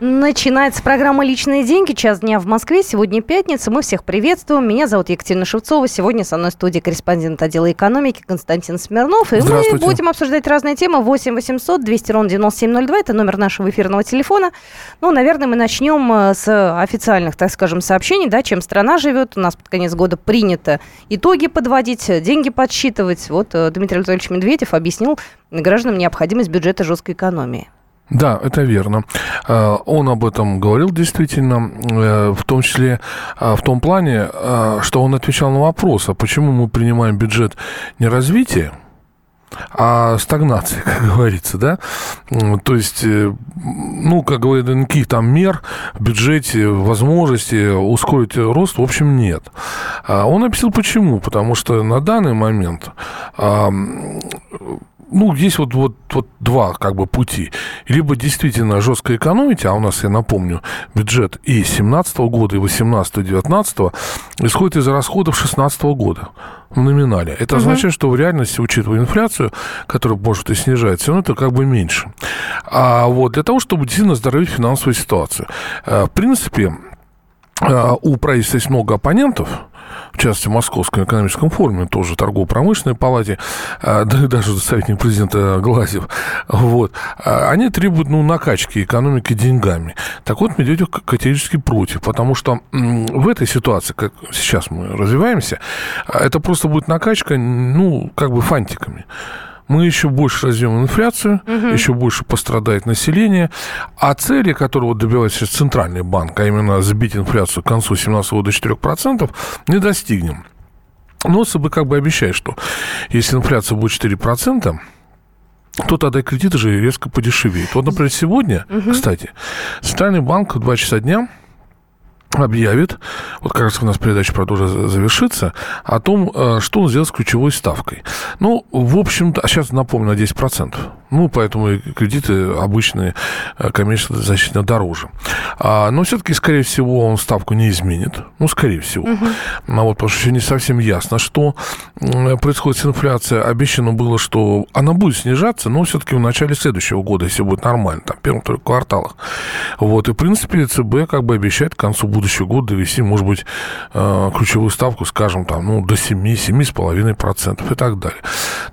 Начинается программа «Личные деньги». Час дня в Москве. Сегодня пятница. Мы всех приветствуем. Меня зовут Екатерина Шевцова. Сегодня со мной в студии корреспондент отдела экономики Константин Смирнов. И мы будем обсуждать разные темы. 8 800 200 ровно 9702. Это номер нашего эфирного телефона. Ну, наверное, мы начнем э, с официальных, так скажем, сообщений, да, чем страна живет. У нас под конец года принято итоги подводить, деньги подсчитывать. Вот э, Дмитрий Анатольевич Медведев объяснил гражданам необходимость бюджета жесткой экономии. Да, это верно. Э, он об этом говорил действительно, э, в том числе э, в том плане, что он отвечал на вопрос, а почему мы принимаем бюджет не развития, а стагнации, как говорится, да? То есть, ну, как говорят, никаких там мер в бюджете, возможности ускорить рост, в общем, нет. А он объяснил, почему. Потому что на данный момент ну, есть вот, вот, вот два как бы пути. Либо действительно жестко экономить, а у нас, я напомню, бюджет и 17 года, и 18 и 19 исходит из расходов 16 года в номинале. Это угу. означает, что в реальности, учитывая инфляцию, которая может и снижается, равно это как бы меньше. А вот для того, чтобы действительно оздоровить финансовую ситуацию. Э, в принципе, э, у правительства есть много оппонентов, в частности, в Московском экономическом форуме, тоже торгово-промышленной палате, а, да, даже советник президента Глазев, вот, а, они требуют, ну, накачки экономики деньгами. Так вот, Медведев категорически против, потому что в этой ситуации, как сейчас мы развиваемся, а, это просто будет накачка, ну, как бы фантиками мы еще больше развьем инфляцию, угу. еще больше пострадает население. А цели, которого добивается сейчас Центральный банк, а именно сбить инфляцию к концу 2017 года до 4%, не достигнем. Но ЦБ как бы обещает, что если инфляция будет 4%, то тогда кредиты же резко подешевеют. Вот, например, сегодня, угу. кстати, Центральный банк в 2 часа дня объявит, вот раз у нас передача продолжит завершится, о том, э, что он сделает с ключевой ставкой. Ну, в общем-то, а сейчас напомню, на 10%. Ну, поэтому кредиты обычные, э, конечно, значительно дороже. А, но все-таки, скорее всего, он ставку не изменит. Ну, скорее всего. Угу. А вот, потому что еще не совсем ясно, что происходит с инфляцией. Обещано было, что она будет снижаться, но все-таки в начале следующего года, если будет нормально, там, в первом кварталах. Вот, и, в принципе, ЦБ как бы обещает к концу будущего года довести, может быть, э, ключевую ставку, скажем, там, ну, до 7, 7,5% и так далее.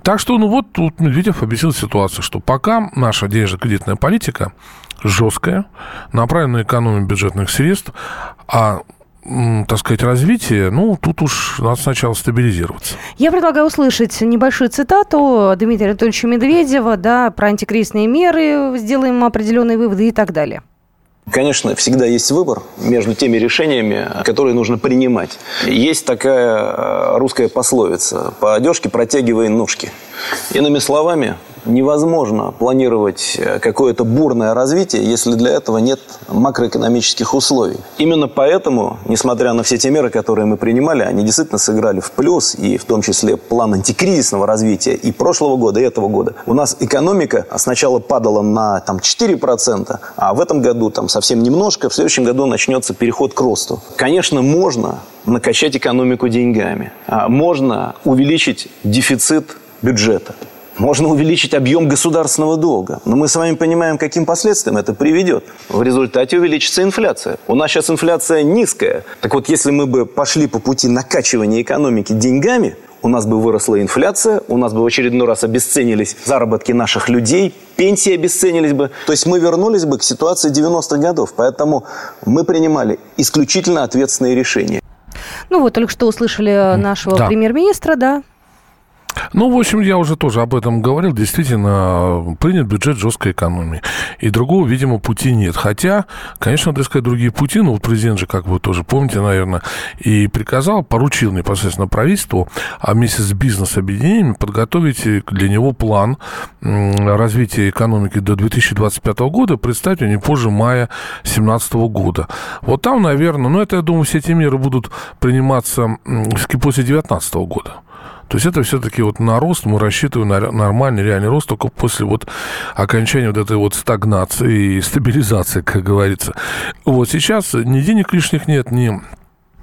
Так что, ну, вот тут Медведев объяснил ситуацию, что пока наша денежно-кредитная политика жесткая, направлена на экономию бюджетных средств, а так сказать, развитие, ну, тут уж надо сначала стабилизироваться. Я предлагаю услышать небольшую цитату Дмитрия Анатольевича Медведева, да, про антикризисные меры, сделаем определенные выводы и так далее. Конечно, всегда есть выбор между теми решениями, которые нужно принимать. Есть такая э, русская пословица «по одежке протягивай ножки». Иными словами, невозможно планировать э, какое-то бурное развитие, если для этого нет макроэкономических условий. Именно поэтому, несмотря на все те меры, которые мы принимали, они действительно сыграли в плюс, и в том числе план антикризисного развития и прошлого года, и этого года. У нас экономика сначала падала на там, 4%, а в этом году там, совсем немножко, в следующем году начнется переход к росту. Конечно, можно накачать экономику деньгами, а можно увеличить дефицит бюджета. Можно увеличить объем государственного долга. Но мы с вами понимаем, каким последствиям это приведет. В результате увеличится инфляция. У нас сейчас инфляция низкая. Так вот, если мы бы пошли по пути накачивания экономики деньгами, у нас бы выросла инфляция, у нас бы в очередной раз обесценились заработки наших людей, пенсии обесценились бы. То есть мы вернулись бы к ситуации 90-х годов. Поэтому мы принимали исключительно ответственные решения. Ну вот, только что услышали нашего да. премьер-министра, да, ну, в общем, я уже тоже об этом говорил. Действительно, принят бюджет жесткой экономии. И другого, видимо, пути нет. Хотя, конечно, надо искать другие пути. Но вот президент же, как вы тоже помните, наверное, и приказал, поручил непосредственно правительству, а вместе с бизнес-объединениями подготовить для него план развития экономики до 2025 года, представить не позже мая 2017 года. Вот там, наверное, ну, это, я думаю, все эти меры будут приниматься после 2019 года. То есть это все-таки вот на рост мы рассчитываем на нормальный реальный рост только после вот окончания вот этой вот стагнации и стабилизации, как говорится. Вот сейчас ни денег лишних нет, ни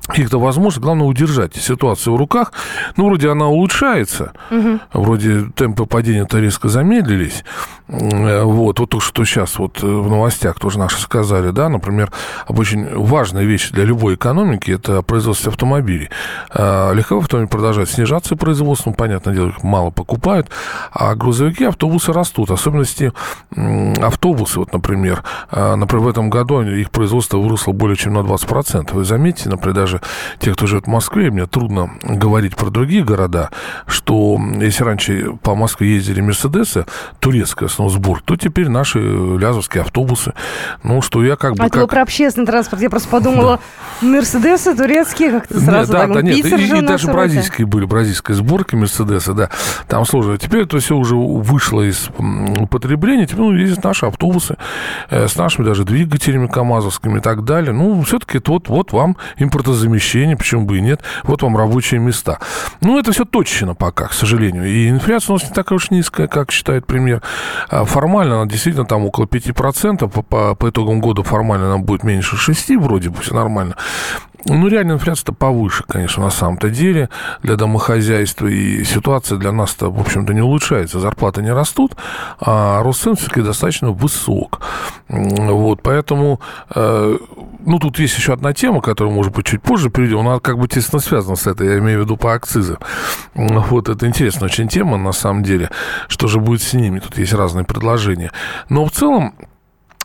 каких-то возможностей. Главное удержать ситуацию в руках. Ну, вроде она улучшается. Угу. Вроде темпы падения-то резко замедлились. Вот, вот то, что сейчас вот э, в новостях тоже наши сказали, да, например, об очень важной вещи для любой экономики – это производство автомобилей. А, легковые автомобили продолжают снижаться производство, ну, понятное дело, их мало покупают, а грузовики, автобусы растут. Особенности автобусы, вот, например, а, например, в этом году их производство выросло более чем на 20%. Вы заметите, например, даже даже те, кто живет в Москве, мне трудно говорить про другие города, что если раньше по Москве ездили Мерседесы, турецкая сбор, то теперь наши лязовские автобусы. Ну, что я как бы... А как... про общественный транспорт. Я просто подумала, да. Мерседесы турецкие, как-то сразу нет, да, так, да, нет, Питер и, и даже бразильские были, бразильская сборка Мерседеса, да, там сложно. Теперь это все уже вышло из употребления, теперь ну, ездят наши автобусы э, с нашими даже двигателями КАМАЗовскими и так далее. Ну, все-таки это вот, вот вам импортозамещение замещение, почему бы и нет. Вот вам рабочие места. Ну, это все точно пока, к сожалению. И инфляция у нас не такая уж низкая, как считает премьер. А формально она действительно там около 5%. По, по, по итогам года формально она будет меньше 6, вроде бы все нормально. Ну, реально инфляция-то повыше, конечно, на самом-то деле для домохозяйства. И ситуация для нас-то, в общем-то, не улучшается. Зарплаты не растут, а рост цен все-таки достаточно высок. Вот, поэтому, э, ну, тут есть еще одна тема, которую, может быть, чуть позже перейдем. Она как бы тесно связана с этой, я имею в виду по акцизам. Вот, это интересная очень тема, на самом деле. Что же будет с ними? Тут есть разные предложения. Но в целом,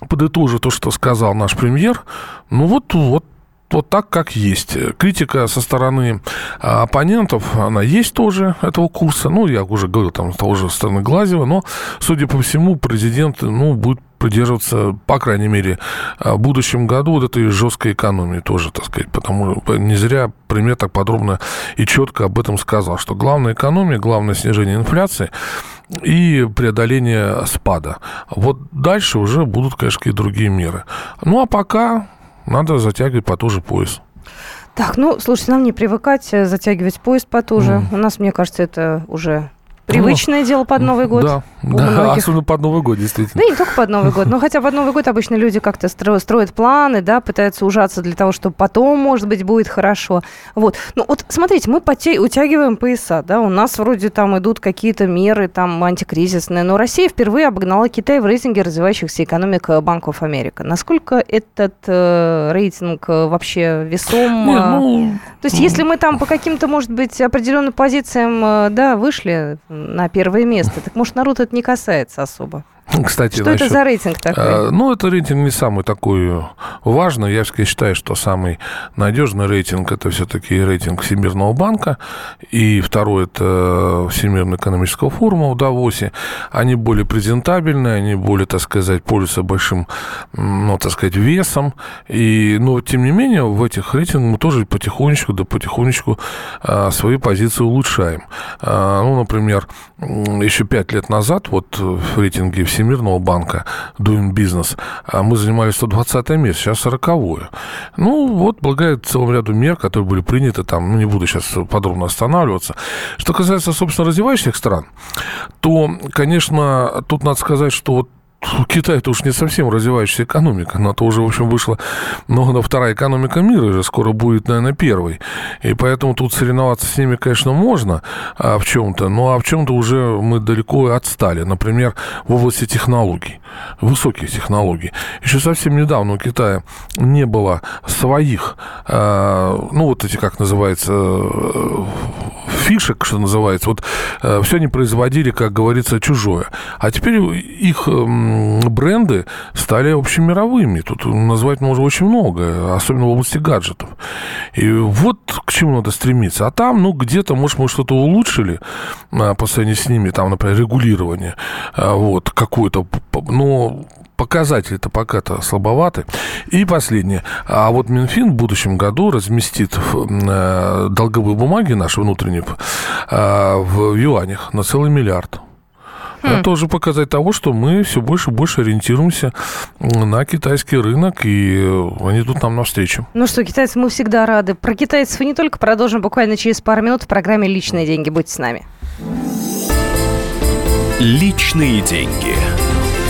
подытожу то, что сказал наш премьер, ну, вот, вот вот так, как есть. Критика со стороны а, оппонентов, она есть тоже, этого курса. Ну, я уже говорил, там, с того же стороны Глазева, но, судя по всему, президент, ну, будет придерживаться, по крайней мере, а, в будущем году вот этой жесткой экономии тоже, так сказать, потому что не зря премьер так подробно и четко об этом сказал, что главная экономия, главное снижение инфляции и преодоление спада. Вот дальше уже будут, конечно, и другие меры. Ну, а пока надо затягивать потуже пояс. Так, ну, слушайте, нам не привыкать э, затягивать пояс потуже. Mm. У нас, мне кажется, это уже Привычное ну, дело под Новый год. Да, да особенно под Новый год, действительно. Да не только под Новый год. Но хотя под Новый год обычно люди как-то строят планы, да, пытаются ужаться для того, чтобы потом, может быть, будет хорошо. Вот. Ну вот смотрите, мы поте- утягиваем пояса, да, у нас вроде там идут какие-то меры там антикризисные, но Россия впервые обогнала Китай в рейтинге развивающихся экономик Банков Америка. Насколько этот э, рейтинг э, вообще весом? Не, ну, То есть если мы там по каким-то, может быть, определенным позициям, э, да, вышли на первое место. Так может, народ это не касается особо? Кстати, что насчет, это за рейтинг такой? Э, ну, это рейтинг не самый такой важный. Я считаю, что самый надежный рейтинг это все-таки рейтинг Всемирного банка. И второй это Всемирного экономического форума в Давосе. Они более презентабельные, они более, так сказать, пользуются большим, ну, так сказать, весом. И, но, тем не менее, в этих рейтингах мы тоже потихонечку, да потихонечку а, свои позиции улучшаем. А, ну, например, еще пять лет назад вот в рейтинге Всемирного Всемирного банка Doing Business, а мы занимали 120 место, сейчас 40 -е. Ну, вот благодаря целому ряду мер, которые были приняты, там, ну, не буду сейчас подробно останавливаться. Что касается, собственно, развивающих стран, то, конечно, тут надо сказать, что вот Китай это уж не совсем развивающаяся экономика, но то уже, в общем, вышла много на вторая экономика мира, уже скоро будет, наверное, первой. И поэтому тут соревноваться с ними, конечно, можно а в чем-то, но а в чем-то уже мы далеко отстали. Например, в области технологий, высоких технологий. Еще совсем недавно у Китая не было своих, а, ну, вот эти, как называется, фишек, что называется. Вот э, все они производили, как говорится, чужое. А теперь их бренды стали общемировыми. Тут назвать можно очень много, особенно в области гаджетов. И вот к чему надо стремиться. А там, ну, где-то, может, мы что-то улучшили а, по сравнению с ними, там, например, регулирование, а, вот, какое-то, но показатели-то пока-то слабоваты. И последнее. А вот Минфин в будущем году разместит э, долговые бумаги наши внутренние э, в юанях на целый миллиард. Хм. Это тоже показать того, что мы все больше и больше ориентируемся на китайский рынок, и они тут нам навстречу. Ну что, китайцы, мы всегда рады. Про китайцев и не только продолжим буквально через пару минут в программе «Личные деньги». Будьте с нами. Личные деньги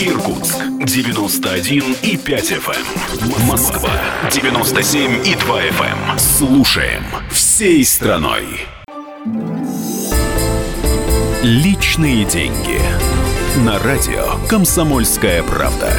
Эм. Иркутск 91 и 5 FM. Эм. Москва 97 и 2 FM. Слушаем всей страной. Личные деньги. На радио «Комсомольская правда».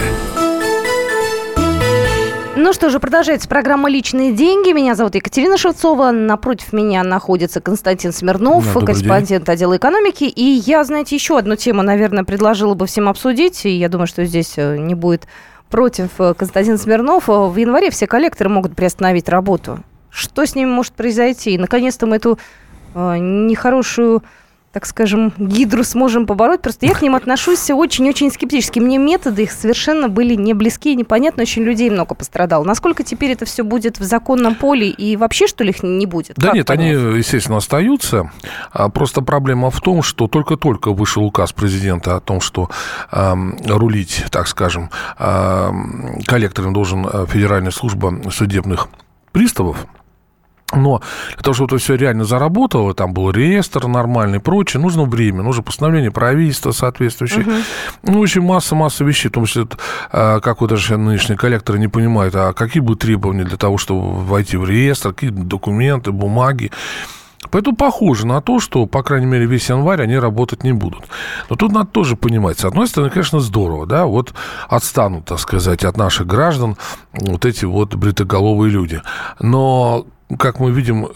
Ну что же, продолжается программа «Личные деньги». Меня зовут Екатерина Шевцова. Напротив меня находится Константин Смирнов, да, корреспондент день. отдела экономики. И я, знаете, еще одну тему, наверное, предложила бы всем обсудить. И я думаю, что здесь э, не будет против э, Константин Смирнов. В январе все коллекторы могут приостановить работу. Что с ними может произойти? И, наконец-то, мы эту э, нехорошую так скажем, гидру сможем побороть. Просто я к ним отношусь очень-очень скептически. Мне методы их совершенно были не близкие, непонятно. Очень людей много пострадало. Насколько теперь это все будет в законном поле и вообще, что ли, их не будет? Да как нет, они, естественно, остаются. А просто проблема в том, что только-только вышел указ президента о том, что э, рулить, так скажем, э, коллектором должен э, Федеральная служба судебных приставов. Но для того, чтобы это все реально заработало, там был реестр нормальный и прочее, нужно время, нужно постановление правительства соответствующее. Угу. Ну, в общем, масса-масса вещей. Потому что, а, как вот даже нынешние коллекторы не понимают, а какие будут требования для того, чтобы войти в реестр, какие документы, бумаги. Поэтому похоже на то, что, по крайней мере, весь январь они работать не будут. Но тут надо тоже понимать, с одной стороны, конечно, здорово, да, вот отстанут, так сказать, от наших граждан вот эти вот бритоголовые люди. Но как мы видим,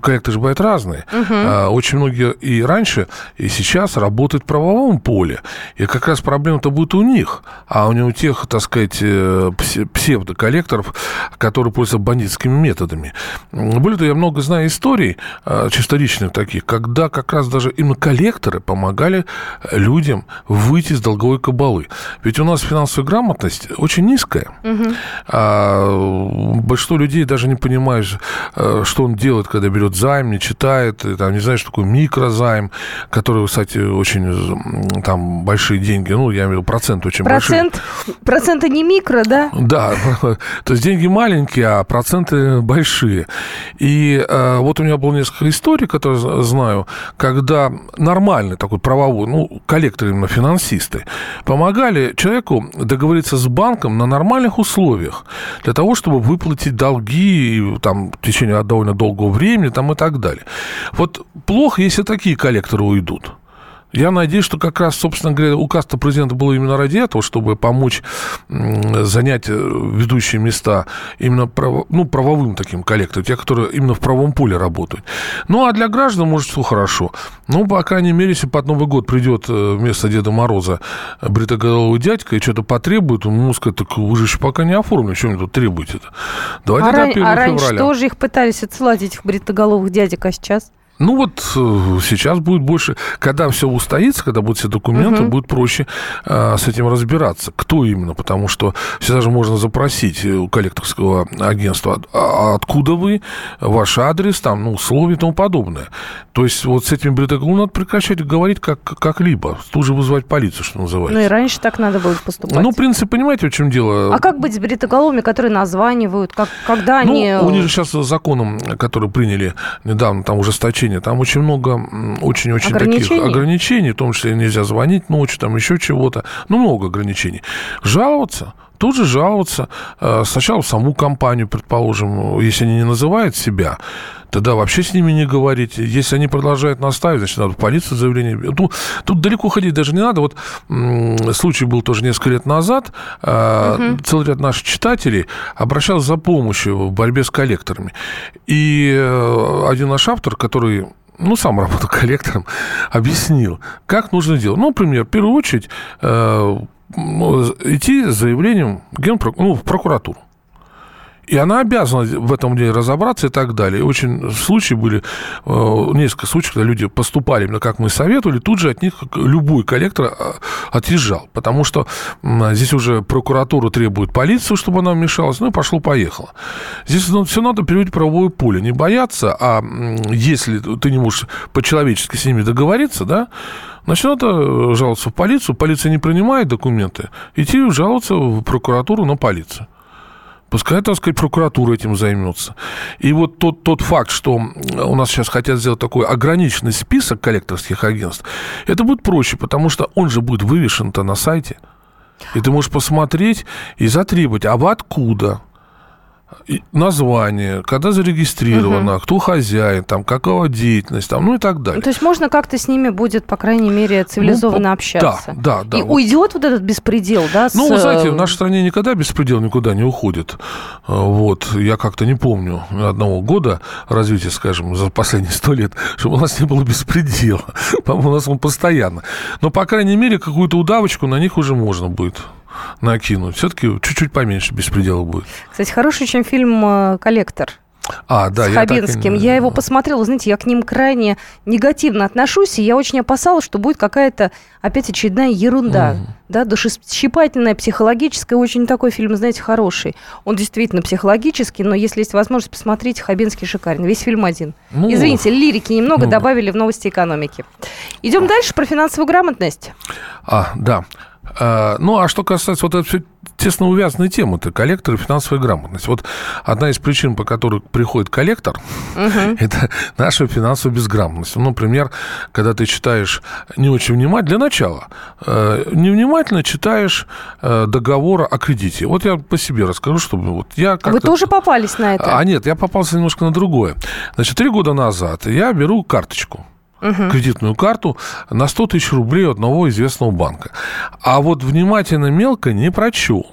коллекторы же бывают разные. Угу. Очень многие и раньше, и сейчас работают в правовом поле. И как раз проблема-то будет у них, а не у тех, так сказать, э, псевдоколлекторов, которые пользуются бандитскими методами. Более того, я много знаю историй, а, чисто личных таких, когда как раз даже именно коллекторы помогали людям выйти из долговой кабалы. Ведь у нас финансовая грамотность очень низкая. Угу. А большинство людей даже не понимают, Э, что он делает, когда берет займ, не читает, там, не знаю, что такое микрозайм, который, кстати, очень там большие деньги, ну, я имею в виду процент очень процент, большой. Проценты не микро, да? Да, то есть деньги маленькие, а проценты большие. И э, вот у меня было несколько историй, которые знаю, когда нормальный такой правовой, ну, коллекторы именно финансисты, помогали человеку договориться с банком на нормальных условиях для того, чтобы выплатить долги там, в течение течение довольно долгого времени там, и так далее. Вот плохо, если такие коллекторы уйдут. Я надеюсь, что как раз, собственно говоря, указ-то президента был именно ради этого, чтобы помочь занять э, ведущие места именно право, ну, правовым таким коллекторам, те, которые именно в правом поле работают. Ну, а для граждан, может, все хорошо. Ну, по крайней мере, если под Новый год придет э, вместо Деда Мороза бритоголовый дядька и что-то потребует, он ему скажет, так вы же еще пока не оформлены, что мне тут требуете-то? Давайте а до 1 а февраля. раньше тоже их пытались отсылать, этих бритоголовых дядек, а сейчас? Ну вот э, сейчас будет больше, когда все устоится, когда будут все документы, угу. будет проще а, с этим разбираться. Кто именно? Потому что всегда же можно запросить у коллекторского агентства, а, откуда вы, ваш адрес, там, ну, условия и тому подобное. То есть вот с этими бритоголовыми надо прекращать говорить как, как-либо, тут же вызывать полицию, что называется. Ну и раньше так надо было поступать. Ну, в принципе, понимаете, в чем дело? А как быть с бритоголовыми, которые названивают, как, когда ну, они... у них же сейчас законом, который приняли недавно, там ужесточение ограничения. Там очень много очень-очень таких ограничений, в том числе нельзя звонить ночью, там еще чего-то. Ну, много ограничений. Жаловаться тут же жаловаться э, сначала в саму компанию, предположим, если они не называют себя, тогда вообще с ними не говорить. Если они продолжают настаивать, значит, надо в полицию заявление. Ну, тут далеко ходить даже не надо. Вот случай был тоже несколько лет назад. Угу. Целый ряд наших читателей обращался за помощью в борьбе с коллекторами. И э, один наш автор, который ну, сам работал коллектором, объяснил, как нужно делать. Ну, например, в первую очередь э, идти с заявлением генпрок... ну, в прокуратуру И она обязана в этом деле разобраться и так далее. Очень случаи были, э, несколько случаев, когда люди поступали именно как мы советовали, тут же от них любой коллектор э, отъезжал. Потому что здесь уже прокуратура требует полицию, чтобы она вмешалась, ну и пошло-поехало. Здесь ну, все надо переводить правовое поле. Не бояться, а если ты не можешь по-человечески с ними договориться, да, Значит, надо жаловаться в полицию. Полиция не принимает документы. Идти жаловаться в прокуратуру на полицию. Пускай, так сказать, прокуратура этим займется. И вот тот, тот факт, что у нас сейчас хотят сделать такой ограниченный список коллекторских агентств, это будет проще, потому что он же будет вывешен-то на сайте. И ты можешь посмотреть и затребовать, а вы откуда? Название, когда зарегистрировано, угу. кто хозяин, там, какова деятельность, там, ну и так далее. То есть можно как-то с ними будет, по крайней мере, цивилизованно ну, общаться. Да, да, да. И вот. уйдет вот этот беспредел, да? С... Ну, вы знаете, в нашей стране никогда беспредел никуда не уходит. А, вот, я как-то не помню одного года развития, скажем, за последние сто лет, чтобы у нас не было беспредела. По-моему, у нас он постоянно. Но, по крайней мере, какую-то удавочку на них уже можно будет накинуть. Все-таки чуть-чуть поменьше беспредела будет. Кстати, хороший очень фильм э, «Коллектор». А, да, с я Хабенским. Так... Я его посмотрела, знаете, я к ним крайне негативно отношусь, и я очень опасалась, что будет какая-то опять очередная ерунда, mm. да, душесчипательная, психологическая, очень такой фильм, знаете, хороший. Он действительно психологический, но если есть возможность посмотреть, Хабенский шикарен. Весь фильм один. Ну, Извините, лирики немного ну, добавили в новости экономики. Идем дальше про финансовую грамотность. А, да. А, ну, а что касается вот этой тесно увязанной темы, это коллектор и финансовая грамотность. Вот одна из причин, по которой приходит коллектор, угу. это наша финансовая безграмотность. Ну, например, когда ты читаешь не очень внимательно, для начала, э, невнимательно читаешь э, договор о кредите. Вот я по себе расскажу, чтобы вот я как Вы тоже попались на это? А нет, я попался немножко на другое. Значит, три года назад я беру карточку угу. кредитную карту на 100 тысяч рублей одного известного банка. А вот внимательно мелко не прочел.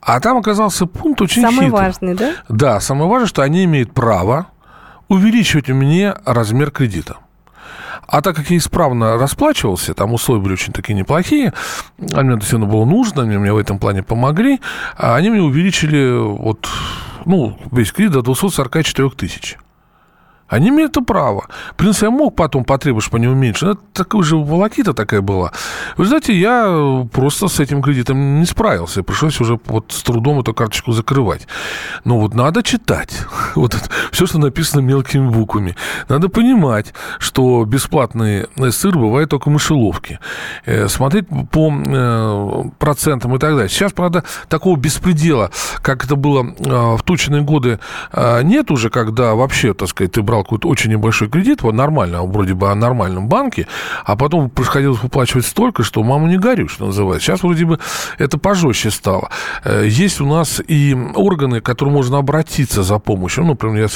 А там оказался пункт очень Самый хитрый. важный, да? Да, самое важное, что они имеют право увеличивать меня размер кредита. А так как я исправно расплачивался, там условия были очень такие неплохие, а мне действительно было нужно, они мне в этом плане помогли, а они мне увеличили вот, ну, весь кредит до 244 тысяч. Они имеют это право. В принципе, я мог потом потребовать, чтобы они уменьшили. Это такая же волокита такая была. Вы знаете, я просто с этим кредитом не справился. Пришлось уже вот с трудом эту карточку закрывать. Но вот надо читать. Вот это, все, что написано мелкими буквами. Надо понимать, что бесплатный сыр бывает только в мышеловке. Э, смотреть по э, процентам и так далее. Сейчас, правда, такого беспредела, как это было э, в тучные годы, нет уже, когда вообще, так сказать, ты брал брал какой-то очень небольшой кредит, вот нормально, вроде бы о нормальном банке, а потом приходилось выплачивать столько, что маму не горю, что называется. Сейчас вроде бы это пожестче стало. Э, есть у нас и органы, к которым можно обратиться за помощью. Ну, например,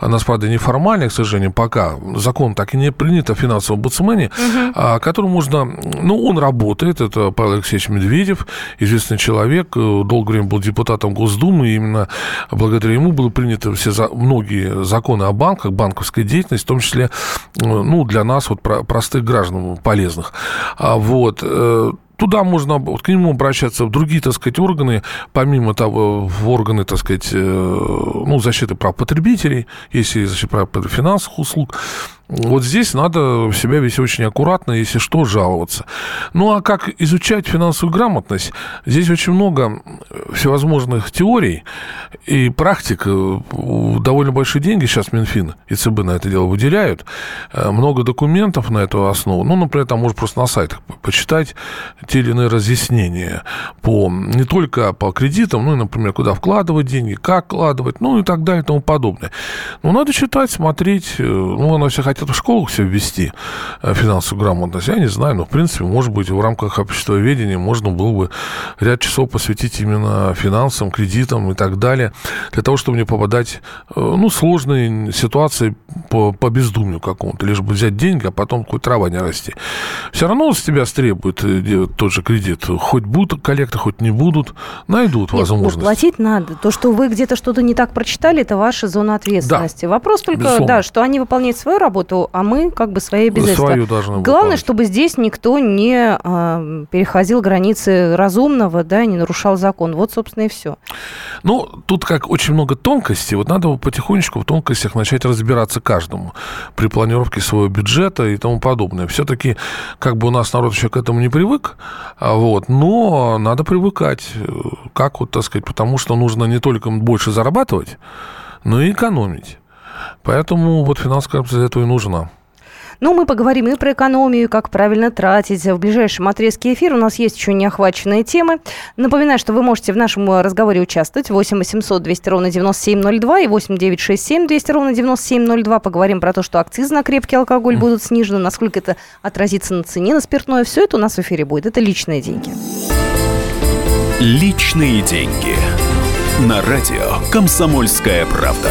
у нас, правда, неформально, к сожалению, пока закон так и не принят о финансовом омбудсмене, угу. А, которому можно... Ну, он работает, это Павел Алексеевич Медведев, известный человек, э, долгое время был депутатом Госдумы, и именно благодаря ему было принято все за... многие законы о банках, банк банковской деятельности, в том числе, ну, для нас, вот, простых граждан полезных. А вот э, туда можно, вот к нему обращаться в другие, так сказать, органы, помимо того, в органы, так сказать, э, ну, защиты прав потребителей, если защита прав финансовых услуг, вот здесь надо себя вести очень аккуратно, если что, жаловаться. Ну, а как изучать финансовую грамотность? Здесь очень много всевозможных теорий и практик. Довольно большие деньги сейчас Минфин и ЦБ на это дело выделяют. Э, много документов на эту основу. Ну, например, там можно просто на сайтах почитать те или иные разъяснения по, не только по кредитам, ну, и, например, куда вкладывать деньги, как вкладывать, ну, и так далее и тому подобное. Но надо читать, смотреть. Э, ну, на всех хотят в школах все ввести э, финансовую грамотность, я не знаю, но, в принципе, может быть, в рамках обществоведения можно было бы ряд часов посвятить именно финансам, кредитам и так далее, для того, чтобы не попадать, э, ну, сложные ситуации по, по бездумию какому-то, лишь бы взять деньги, а потом какой трава не расти. Все равно с тебя требует э, тот же кредит. Хоть будут коллекторы, хоть не будут, найдут Нет, возможность. Ну, платить надо. То, что вы где-то что-то не так прочитали, это ваша зона ответственности. Да, Вопрос только, безусловно. да, что они выполняют свою работу, работу, а мы как бы свои обязательства. Свою должны Главное, выполнять. чтобы здесь никто не э, переходил границы разумного, да, не нарушал закон. Вот, собственно, и все. Ну, тут как очень много тонкостей. Вот надо потихонечку в тонкостях начать разбираться каждому при планировке своего бюджета и тому подобное. Все-таки, как бы у нас народ еще к этому не привык, а вот, но надо привыкать. Как вот, так сказать, потому что нужно не только больше зарабатывать, но и экономить. Поэтому вот финансовая для этого и нужна. Ну, мы поговорим и про экономию, как правильно тратить. В ближайшем отрезке эфира у нас есть еще неохваченные темы. Напоминаю, что вы можете в нашем разговоре участвовать. 8 800 200 ровно 9702 и 8 967 200 ровно 9702. Поговорим про то, что акцизы на крепкий алкоголь будут снижены, насколько это отразится на цене на спиртное. Все это у нас в эфире будет. Это личные деньги. Личные деньги. На радио «Комсомольская правда».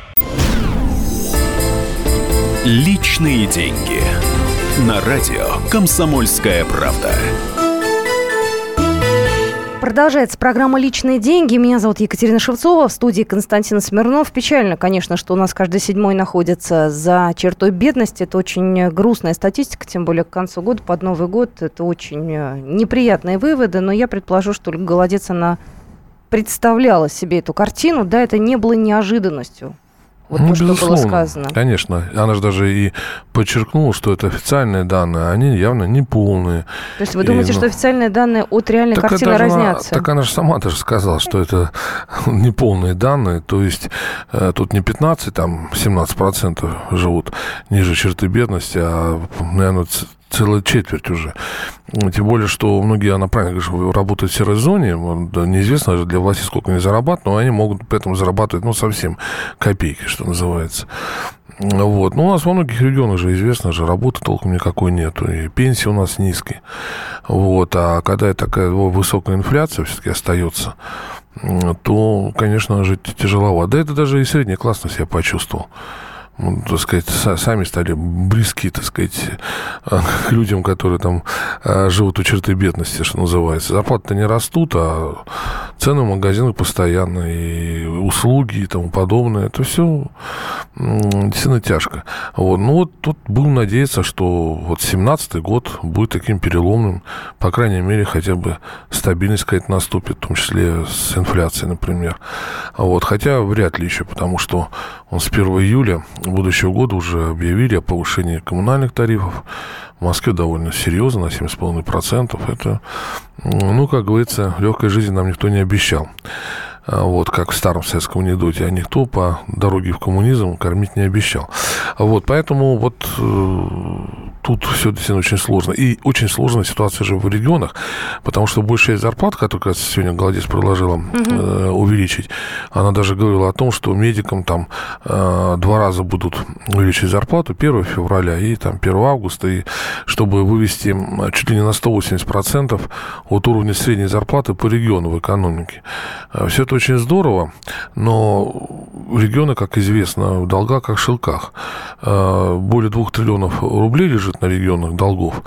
Личные деньги. На радио «Комсомольская правда». Продолжается программа «Личные деньги». Меня зовут Екатерина Шевцова. В студии Константин Смирнов. Печально, конечно, что у нас каждый седьмой находится за чертой бедности. Это очень грустная статистика, тем более к концу года, под Новый год. Это очень неприятные выводы, но я предположу, что Голодец, она представляла себе эту картину. Да, это не было неожиданностью. Вот ну, то, что было сказано. Конечно. Она же даже и подчеркнула, что это официальные данные, они явно не полные. То есть вы думаете, и, ну... что официальные данные от реальной так картины разнятся? Она, так она же сама даже сказала, что это неполные данные. То есть э, тут не 15, там 17% живут ниже черты бедности, а, наверное, целая четверть уже. Тем более, что многие, она правильно говорит, работают в серой зоне. Неизвестно же для власти, сколько они зарабатывают, но они могут при этом зарабатывать, ну, совсем копейки, что называется. Вот. Ну, у нас во многих регионах же известно, же работы толком никакой нету, и пенсии у нас низкие. Вот. А когда такая высокая инфляция все-таки остается, то, конечно, жить тяжеловато. Да это даже и средний класс на себя почувствовал так сказать, сами стали близки, так сказать, к людям, которые там а, живут у черты бедности, что называется. Зарплаты-то не растут, а цены в магазинах постоянно, и услуги и тому подобное. Это все действительно тяжко. Вот. Ну, вот тут будем надеяться, что вот 17 год будет таким переломным, по крайней мере, хотя бы стабильность какая-то наступит, в том числе с инфляцией, например. Вот. Хотя вряд ли еще, потому что он с 1 июля будущего года уже объявили о повышении коммунальных тарифов. В Москве довольно серьезно, на 7,5%. Это, ну, как говорится, легкой жизни нам никто не обещал. А, вот, как в старом советском анекдоте, а никто по дороге в коммунизм кормить не обещал. Вот, поэтому вот э, тут все действительно очень сложно. И очень сложная ситуация же в регионах, потому что большая зарплата, которую как раз сегодня Голодец предложила угу. э, увеличить, она даже говорила о том, что медикам там э, два раза будут увеличить зарплату 1 февраля и там 1 августа, и чтобы вывести чуть ли не на 180% от уровня средней зарплаты по региону в экономике. А, все это очень здорово, но регионы, как известно, в долгах как в шелках. А, более двух триллионов рублей лежит на регионах долгов.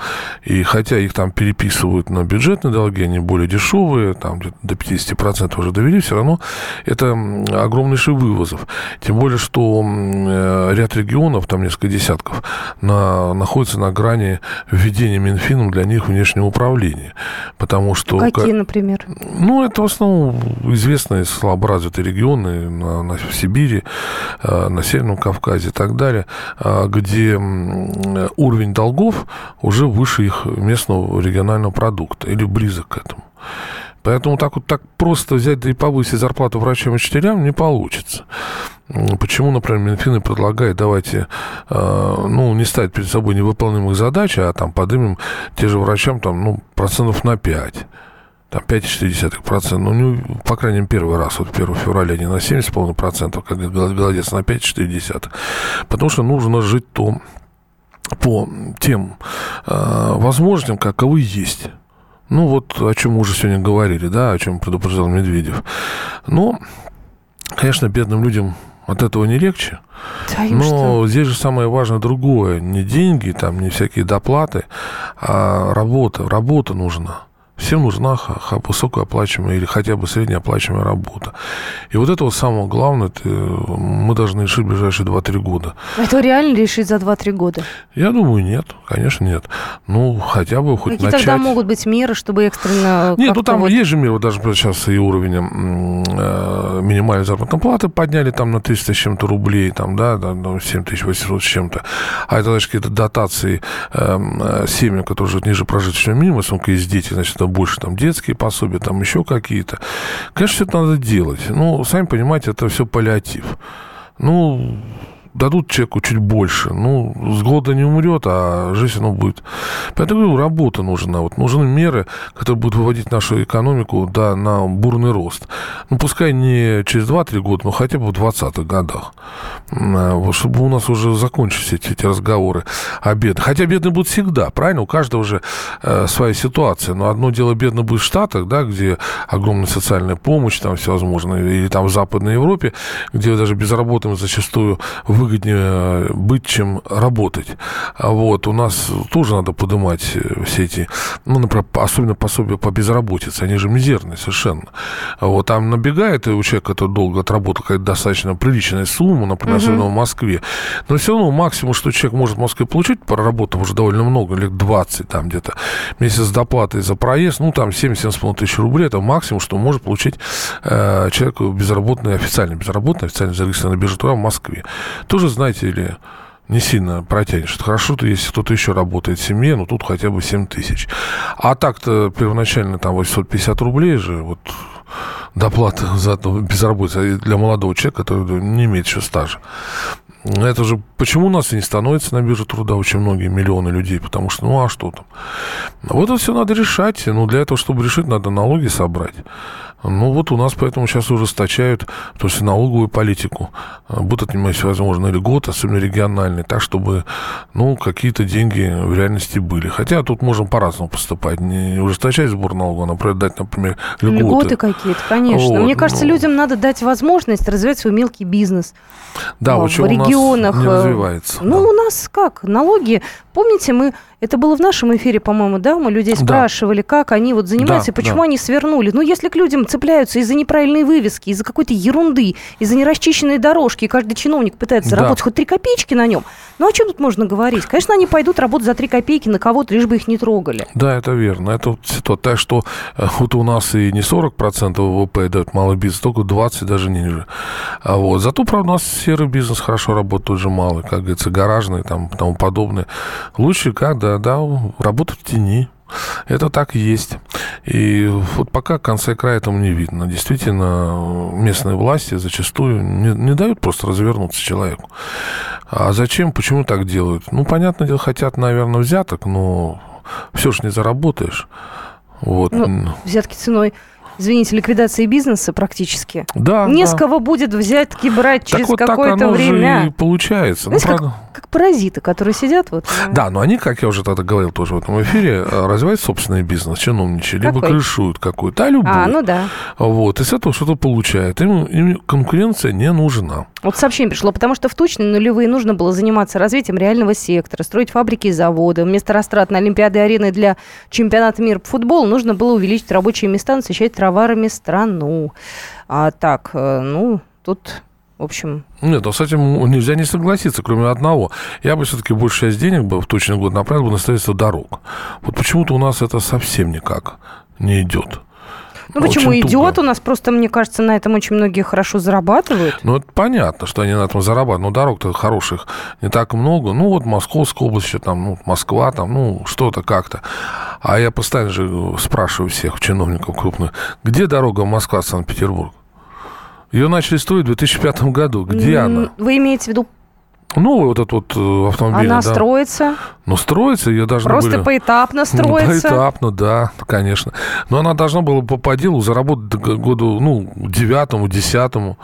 И хотя их там переписывают на бюджетные долги, они более дешевые, там до 50% уже довели, все равно это огромнейший вывозов. Тем более, что э, ряд регионов, там несколько десятков, на, находятся на грани введения Минфином для них внешнего управления. Потому что... Какие, например? Ну, это в основном известно известные слаборазвитые регионы на, на, в Сибири, э, на Северном Кавказе и так далее, э, где уровень долгов уже выше их местного регионального продукта или близок к этому. Поэтому так вот так просто взять да и повысить зарплату врачам и учителям не получится. Почему, например, Минфин предлагает, давайте, э, ну, не ставить перед собой невыполнимых задач, а там поднимем те же врачам, там, ну, процентов на 5 там 5,4%. Ну, не, по крайней мере, первый раз, вот 1 февраля не на 70,5%, как голодец, на 5,4%. Потому что нужно жить то по тем э, возможностям, каковы есть. Ну, вот о чем мы уже сегодня говорили, да, о чем предупреждал Медведев. Но, конечно, бедным людям от этого не легче. Да, Но что? здесь же самое важное другое. Не деньги, там, не всякие доплаты, а работа. Работа нужна. Всем нужна высокооплачиваемая или хотя бы среднеоплачиваемая работа. И вот это вот самое главное, это мы должны решить в ближайшие 2-3 года. Это реально решить за 2-3 года? Я думаю, нет, конечно, нет. Ну, хотя бы хоть Какие начать... тогда могут быть меры, чтобы экстренно... Нет, ну там вот... есть же меры, вот даже сейчас и уровень э, минимальной заработной платы подняли там на 300 с чем-то рублей, там, да, да 7800 с чем-то. А это, значит, какие-то дотации эм, э, семьям, которые живут ниже прожиточного минимума, если есть дети, значит, там больше там детские пособия, там еще какие-то. Конечно, все это надо делать. Ну, сами понимаете, это все паллиатив. Ну, дадут человеку чуть больше. Ну, с голода не умрет, а жизнь оно будет. Поэтому говорю, работа нужна. Вот нужны меры, которые будут выводить нашу экономику да, на бурный рост. Ну, пускай не через 2-3 года, но хотя бы в 20-х годах. А, чтобы у нас уже закончились эти, эти разговоры о бедных. Хотя бедные будут всегда, правильно? У каждого же э, своя ситуация. Но одно дело бедно будет в Штатах, да, где огромная социальная помощь, там всевозможные, или там в Западной Европе, где даже безработным зачастую вы выгоднее э, быть, чем работать. А вот у нас тоже надо поднимать э, все эти, ну, например, особенно пособия по безработице, они же мизерные совершенно. А вот там набегает у человека, который долго отработал, какая-то достаточно приличная сумма, например, угу. особенно в Москве, но все равно максимум, что человек может в Москве получить, проработав уже довольно много, лет 20 там где-то, месяц доплаты за проезд, ну, там 7-7,5 тысяч рублей, это максимум, что может получить э, человек безработный, официально безработный, официально зарегистрированный на бирже труда в Москве тоже, знаете ли, не сильно протянешь. Хорошо, то если кто-то еще работает в семье, ну тут хотя бы 7 тысяч. А так-то первоначально там 850 рублей же, вот доплата за безработицу для молодого человека, который не имеет еще стажа. Это же почему у нас и не становится на бирже труда очень многие миллионы людей, потому что, ну а что там? Вот это все надо решать. Ну, для этого, чтобы решить, надо налоги собрать. Ну, вот у нас поэтому сейчас ужесточают, то есть налоговую политику. А, будут отнимать возможно, льготы, особенно региональные, так, чтобы, ну, какие-то деньги в реальности были. Хотя тут можем по-разному поступать. Не ужесточать сбор налога, а, например, дать, например, льготы. Льготы какие-то, конечно. Вот, Мне кажется, ну... людям надо дать возможность развивать свой мелкий бизнес. Да, вот в регионах. не э, развивается. Ну, да. у нас как? Налоги. Помните, мы это было в нашем эфире, по-моему, да? Мы людей спрашивали, да. как они вот занимаются, да, и почему да. они свернули. Ну, если к людям цепляются из-за неправильной вывески, из-за какой-то ерунды, из-за нерасчищенной дорожки, и каждый чиновник пытается да. заработать хоть три копеечки на нем, ну, о чем тут можно говорить? Конечно, они пойдут работать за три копейки на кого-то, лишь бы их не трогали. Да, это верно. Это вот так что э, вот у нас и не 40% ВВП дает малый бизнес, только 20, даже ниже. А вот. Зато, правда, у нас серый бизнес хорошо работает, тоже малый, как говорится, гаражный там тому подобное. Лучше как, да, работать в тени. Это так и есть. И вот пока конца и края этому не видно. Действительно, местные власти зачастую не, не дают просто развернуться человеку. А зачем, почему так делают? Ну, понятное дело, хотят, наверное, взяток, но все же не заработаешь. Вот. Ну, взятки ценой извините, ликвидации бизнеса практически. Да. Не да. с кого будет взятки брать через вот какое-то время. Же и получается. Знаете, ну, правда... как, как паразиты, которые сидят вот. Да, но они, как я уже тогда говорил тоже в этом эфире, э, развивают собственный бизнес, чиновничьи, либо крышуют какую-то, а любую. А, ну да. Вот, и с этого что-то получают. Им, им конкуренция не нужна. Вот сообщение пришло, потому что в точные нулевые нужно было заниматься развитием реального сектора, строить фабрики и заводы. Вместо растрат на Олимпиады и арены для чемпионата мира по футболу нужно было увеличить рабочие места, насыщать товарами страну. А так, э, ну, тут в общем... Нет, а с этим нельзя не согласиться, кроме одного. Я бы все-таки большую часть денег бы в точный год направил бы на строительство дорог. Вот почему-то у нас это совсем никак не идет. Ну почему идет? Туго. У нас просто, мне кажется, на этом очень многие хорошо зарабатывают. Ну, это понятно, что они на этом зарабатывают. Но дорог-то хороших не так много. Ну, вот Московская область, еще там, ну, Москва, там, ну, что-то как-то. А я постоянно же спрашиваю всех чиновников крупных, где дорога Москва-Санкт-Петербург? Ее начали строить в 2005 году. Где она? Вы имеете в виду ну, вот этот вот э, автомобиль. Она да. строится. Ну, строится, ее должна Просто были... поэтапно строится. Поэтапно, да, конечно. Но она должна была по, по делу заработать году, ну, девятому, десятому.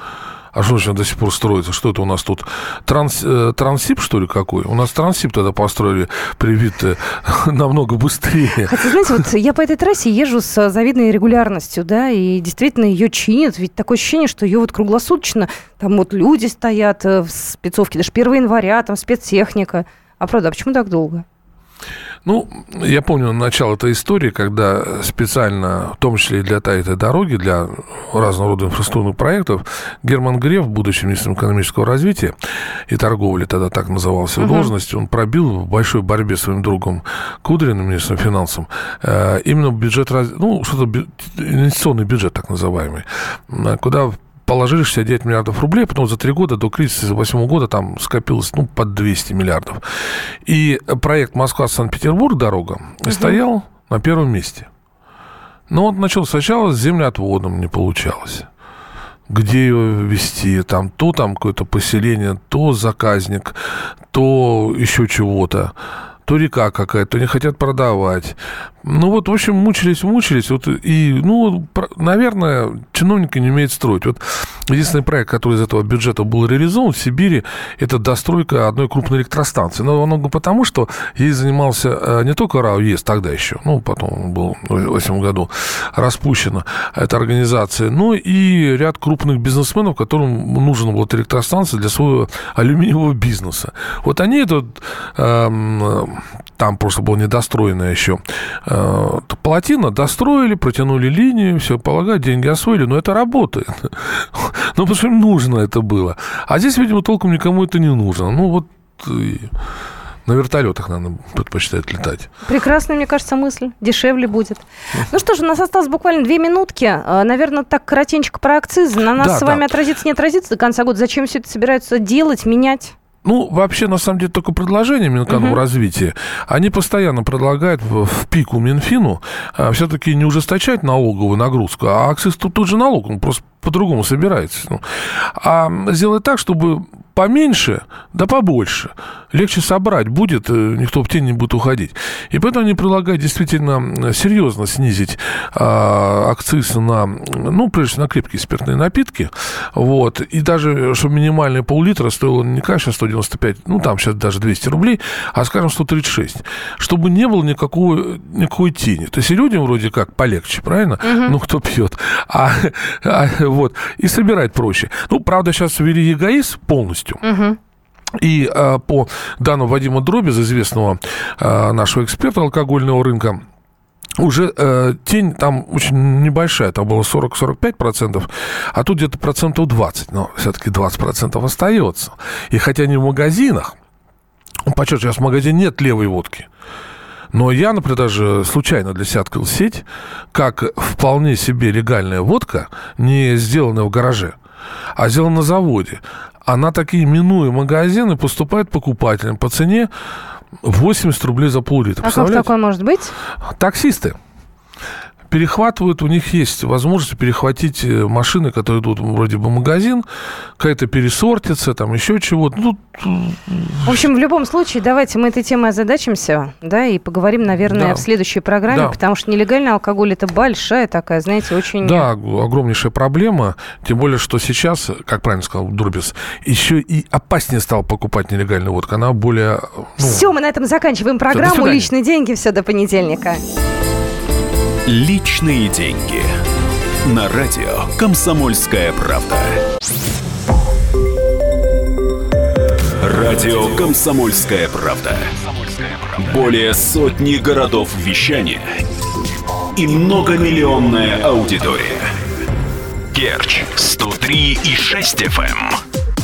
А что же до сих пор строится? Что это у нас тут? Транс, э, трансип, что ли, какой? У нас трансип тогда построили привит намного быстрее. Хотя, знаете, вот я по этой трассе езжу с завидной регулярностью, да, и действительно ее чинят. Ведь такое ощущение, что ее вот круглосуточно, там вот люди стоят э, в спецовке, даже 1 января, там спецтехника. А правда, а почему так долго? Ну, я помню начало этой истории, когда специально, в том числе и для этой дороги, для разного рода инфраструктурных проектов, Герман Греф, будучи министром экономического развития и торговли, тогда так назывался его uh-huh. должность, он пробил в большой борьбе с своим другом Кудриным, министром финансов, э, именно бюджет, ну, что-то инвестиционный бюджет так называемый, куда положили 69 миллиардов рублей, потом за три года до кризиса 2008 года там скопилось ну, под 200 миллиардов. И проект Москва-Санкт-Петербург дорога угу. стоял на первом месте. Но он начал сначала с землеотводом, не получалось где ее вести, там то там какое-то поселение, то заказник, то еще чего-то то река какая-то, то не хотят продавать. Ну вот, в общем, мучились, мучились. Вот, и, ну, наверное, чиновники не умеют строить. Вот единственный проект, который из этого бюджета был реализован в Сибири, это достройка одной крупной электростанции. Но много потому, что ей занимался э, не только РАО ЕС тогда еще, ну, потом был в 2008 году распущена эта организация, но и ряд крупных бизнесменов, которым нужна была электростанция для своего алюминиевого бизнеса. Вот они этот э, там просто была недостроенная еще э, плотина, достроили, протянули линию, все, полагаю, деньги освоили, но это работает. ну, потому что им нужно это было. А здесь, видимо, толком никому это не нужно. Ну, вот на вертолетах, наверное, предпочитают летать. Прекрасная, мне кажется, мысль. Дешевле будет. Ну что ж, у нас осталось буквально две минутки. Э, наверное, так коротенько про акцизы. На нас да, с вами да. отразится, не отразится до конца года. Зачем все это собираются делать, менять? Ну, вообще, на самом деле, только предложение Минэкономразвития. Угу. Они постоянно предлагают в, пику Минфину а, все-таки не ужесточать налоговую нагрузку, а акциз тут, тут же налог, он просто по-другому собирается. Ну, а сделать так, чтобы поменьше, да побольше. Легче собрать будет, э, никто в тень не будет уходить. И поэтому они предлагают действительно серьезно снизить а, акциз на, ну, прежде всего, на крепкие спиртные напитки. Вот. И даже, чтобы минимальный пол-литра стоило не, конечно, 195, ну, там сейчас даже 200 рублей, а, скажем, 136. Чтобы не было никакой, никакой тени. То есть и людям вроде как полегче, правильно? Угу. Ну, кто пьет. А, а, вот. И собирать проще. Ну, правда, сейчас ввели эгоиз полностью. Угу. И э, по данным Вадима Дробез, известного э, нашего эксперта алкогольного рынка, уже э, тень там очень небольшая, там было 40-45%, а тут где-то процентов 20, но все-таки 20% остается. И хотя не в магазинах, подчеркиваю, сейчас в магазине нет левой водки, но я, например, даже случайно для себя открыл сеть, как вполне себе легальная водка, не сделанная в гараже, а сделана на заводе она такие, минуя магазины, поступает покупателям по цене 80 рублей за пол-литра. А как такое может быть? Таксисты перехватывают, у них есть возможность перехватить э, машины, которые идут вроде бы в магазин, какая-то пересортится, там еще чего-то. Ну, в общем, в любом случае, давайте мы этой темой озадачимся, да, и поговорим, наверное, да. в следующей программе, да. потому что нелегальный алкоголь это большая такая, знаете, очень... Да, огромнейшая проблема, тем более, что сейчас, как правильно сказал Дурбис, еще и опаснее стал покупать нелегальную водку, она более... Ну... Все, мы на этом заканчиваем программу «Личные деньги». Все, до понедельника. Личные деньги. На радио Комсомольская правда. Радио Комсомольская правда. Более сотни городов вещания и многомиллионная аудитория. Керч 103 и 6 FM.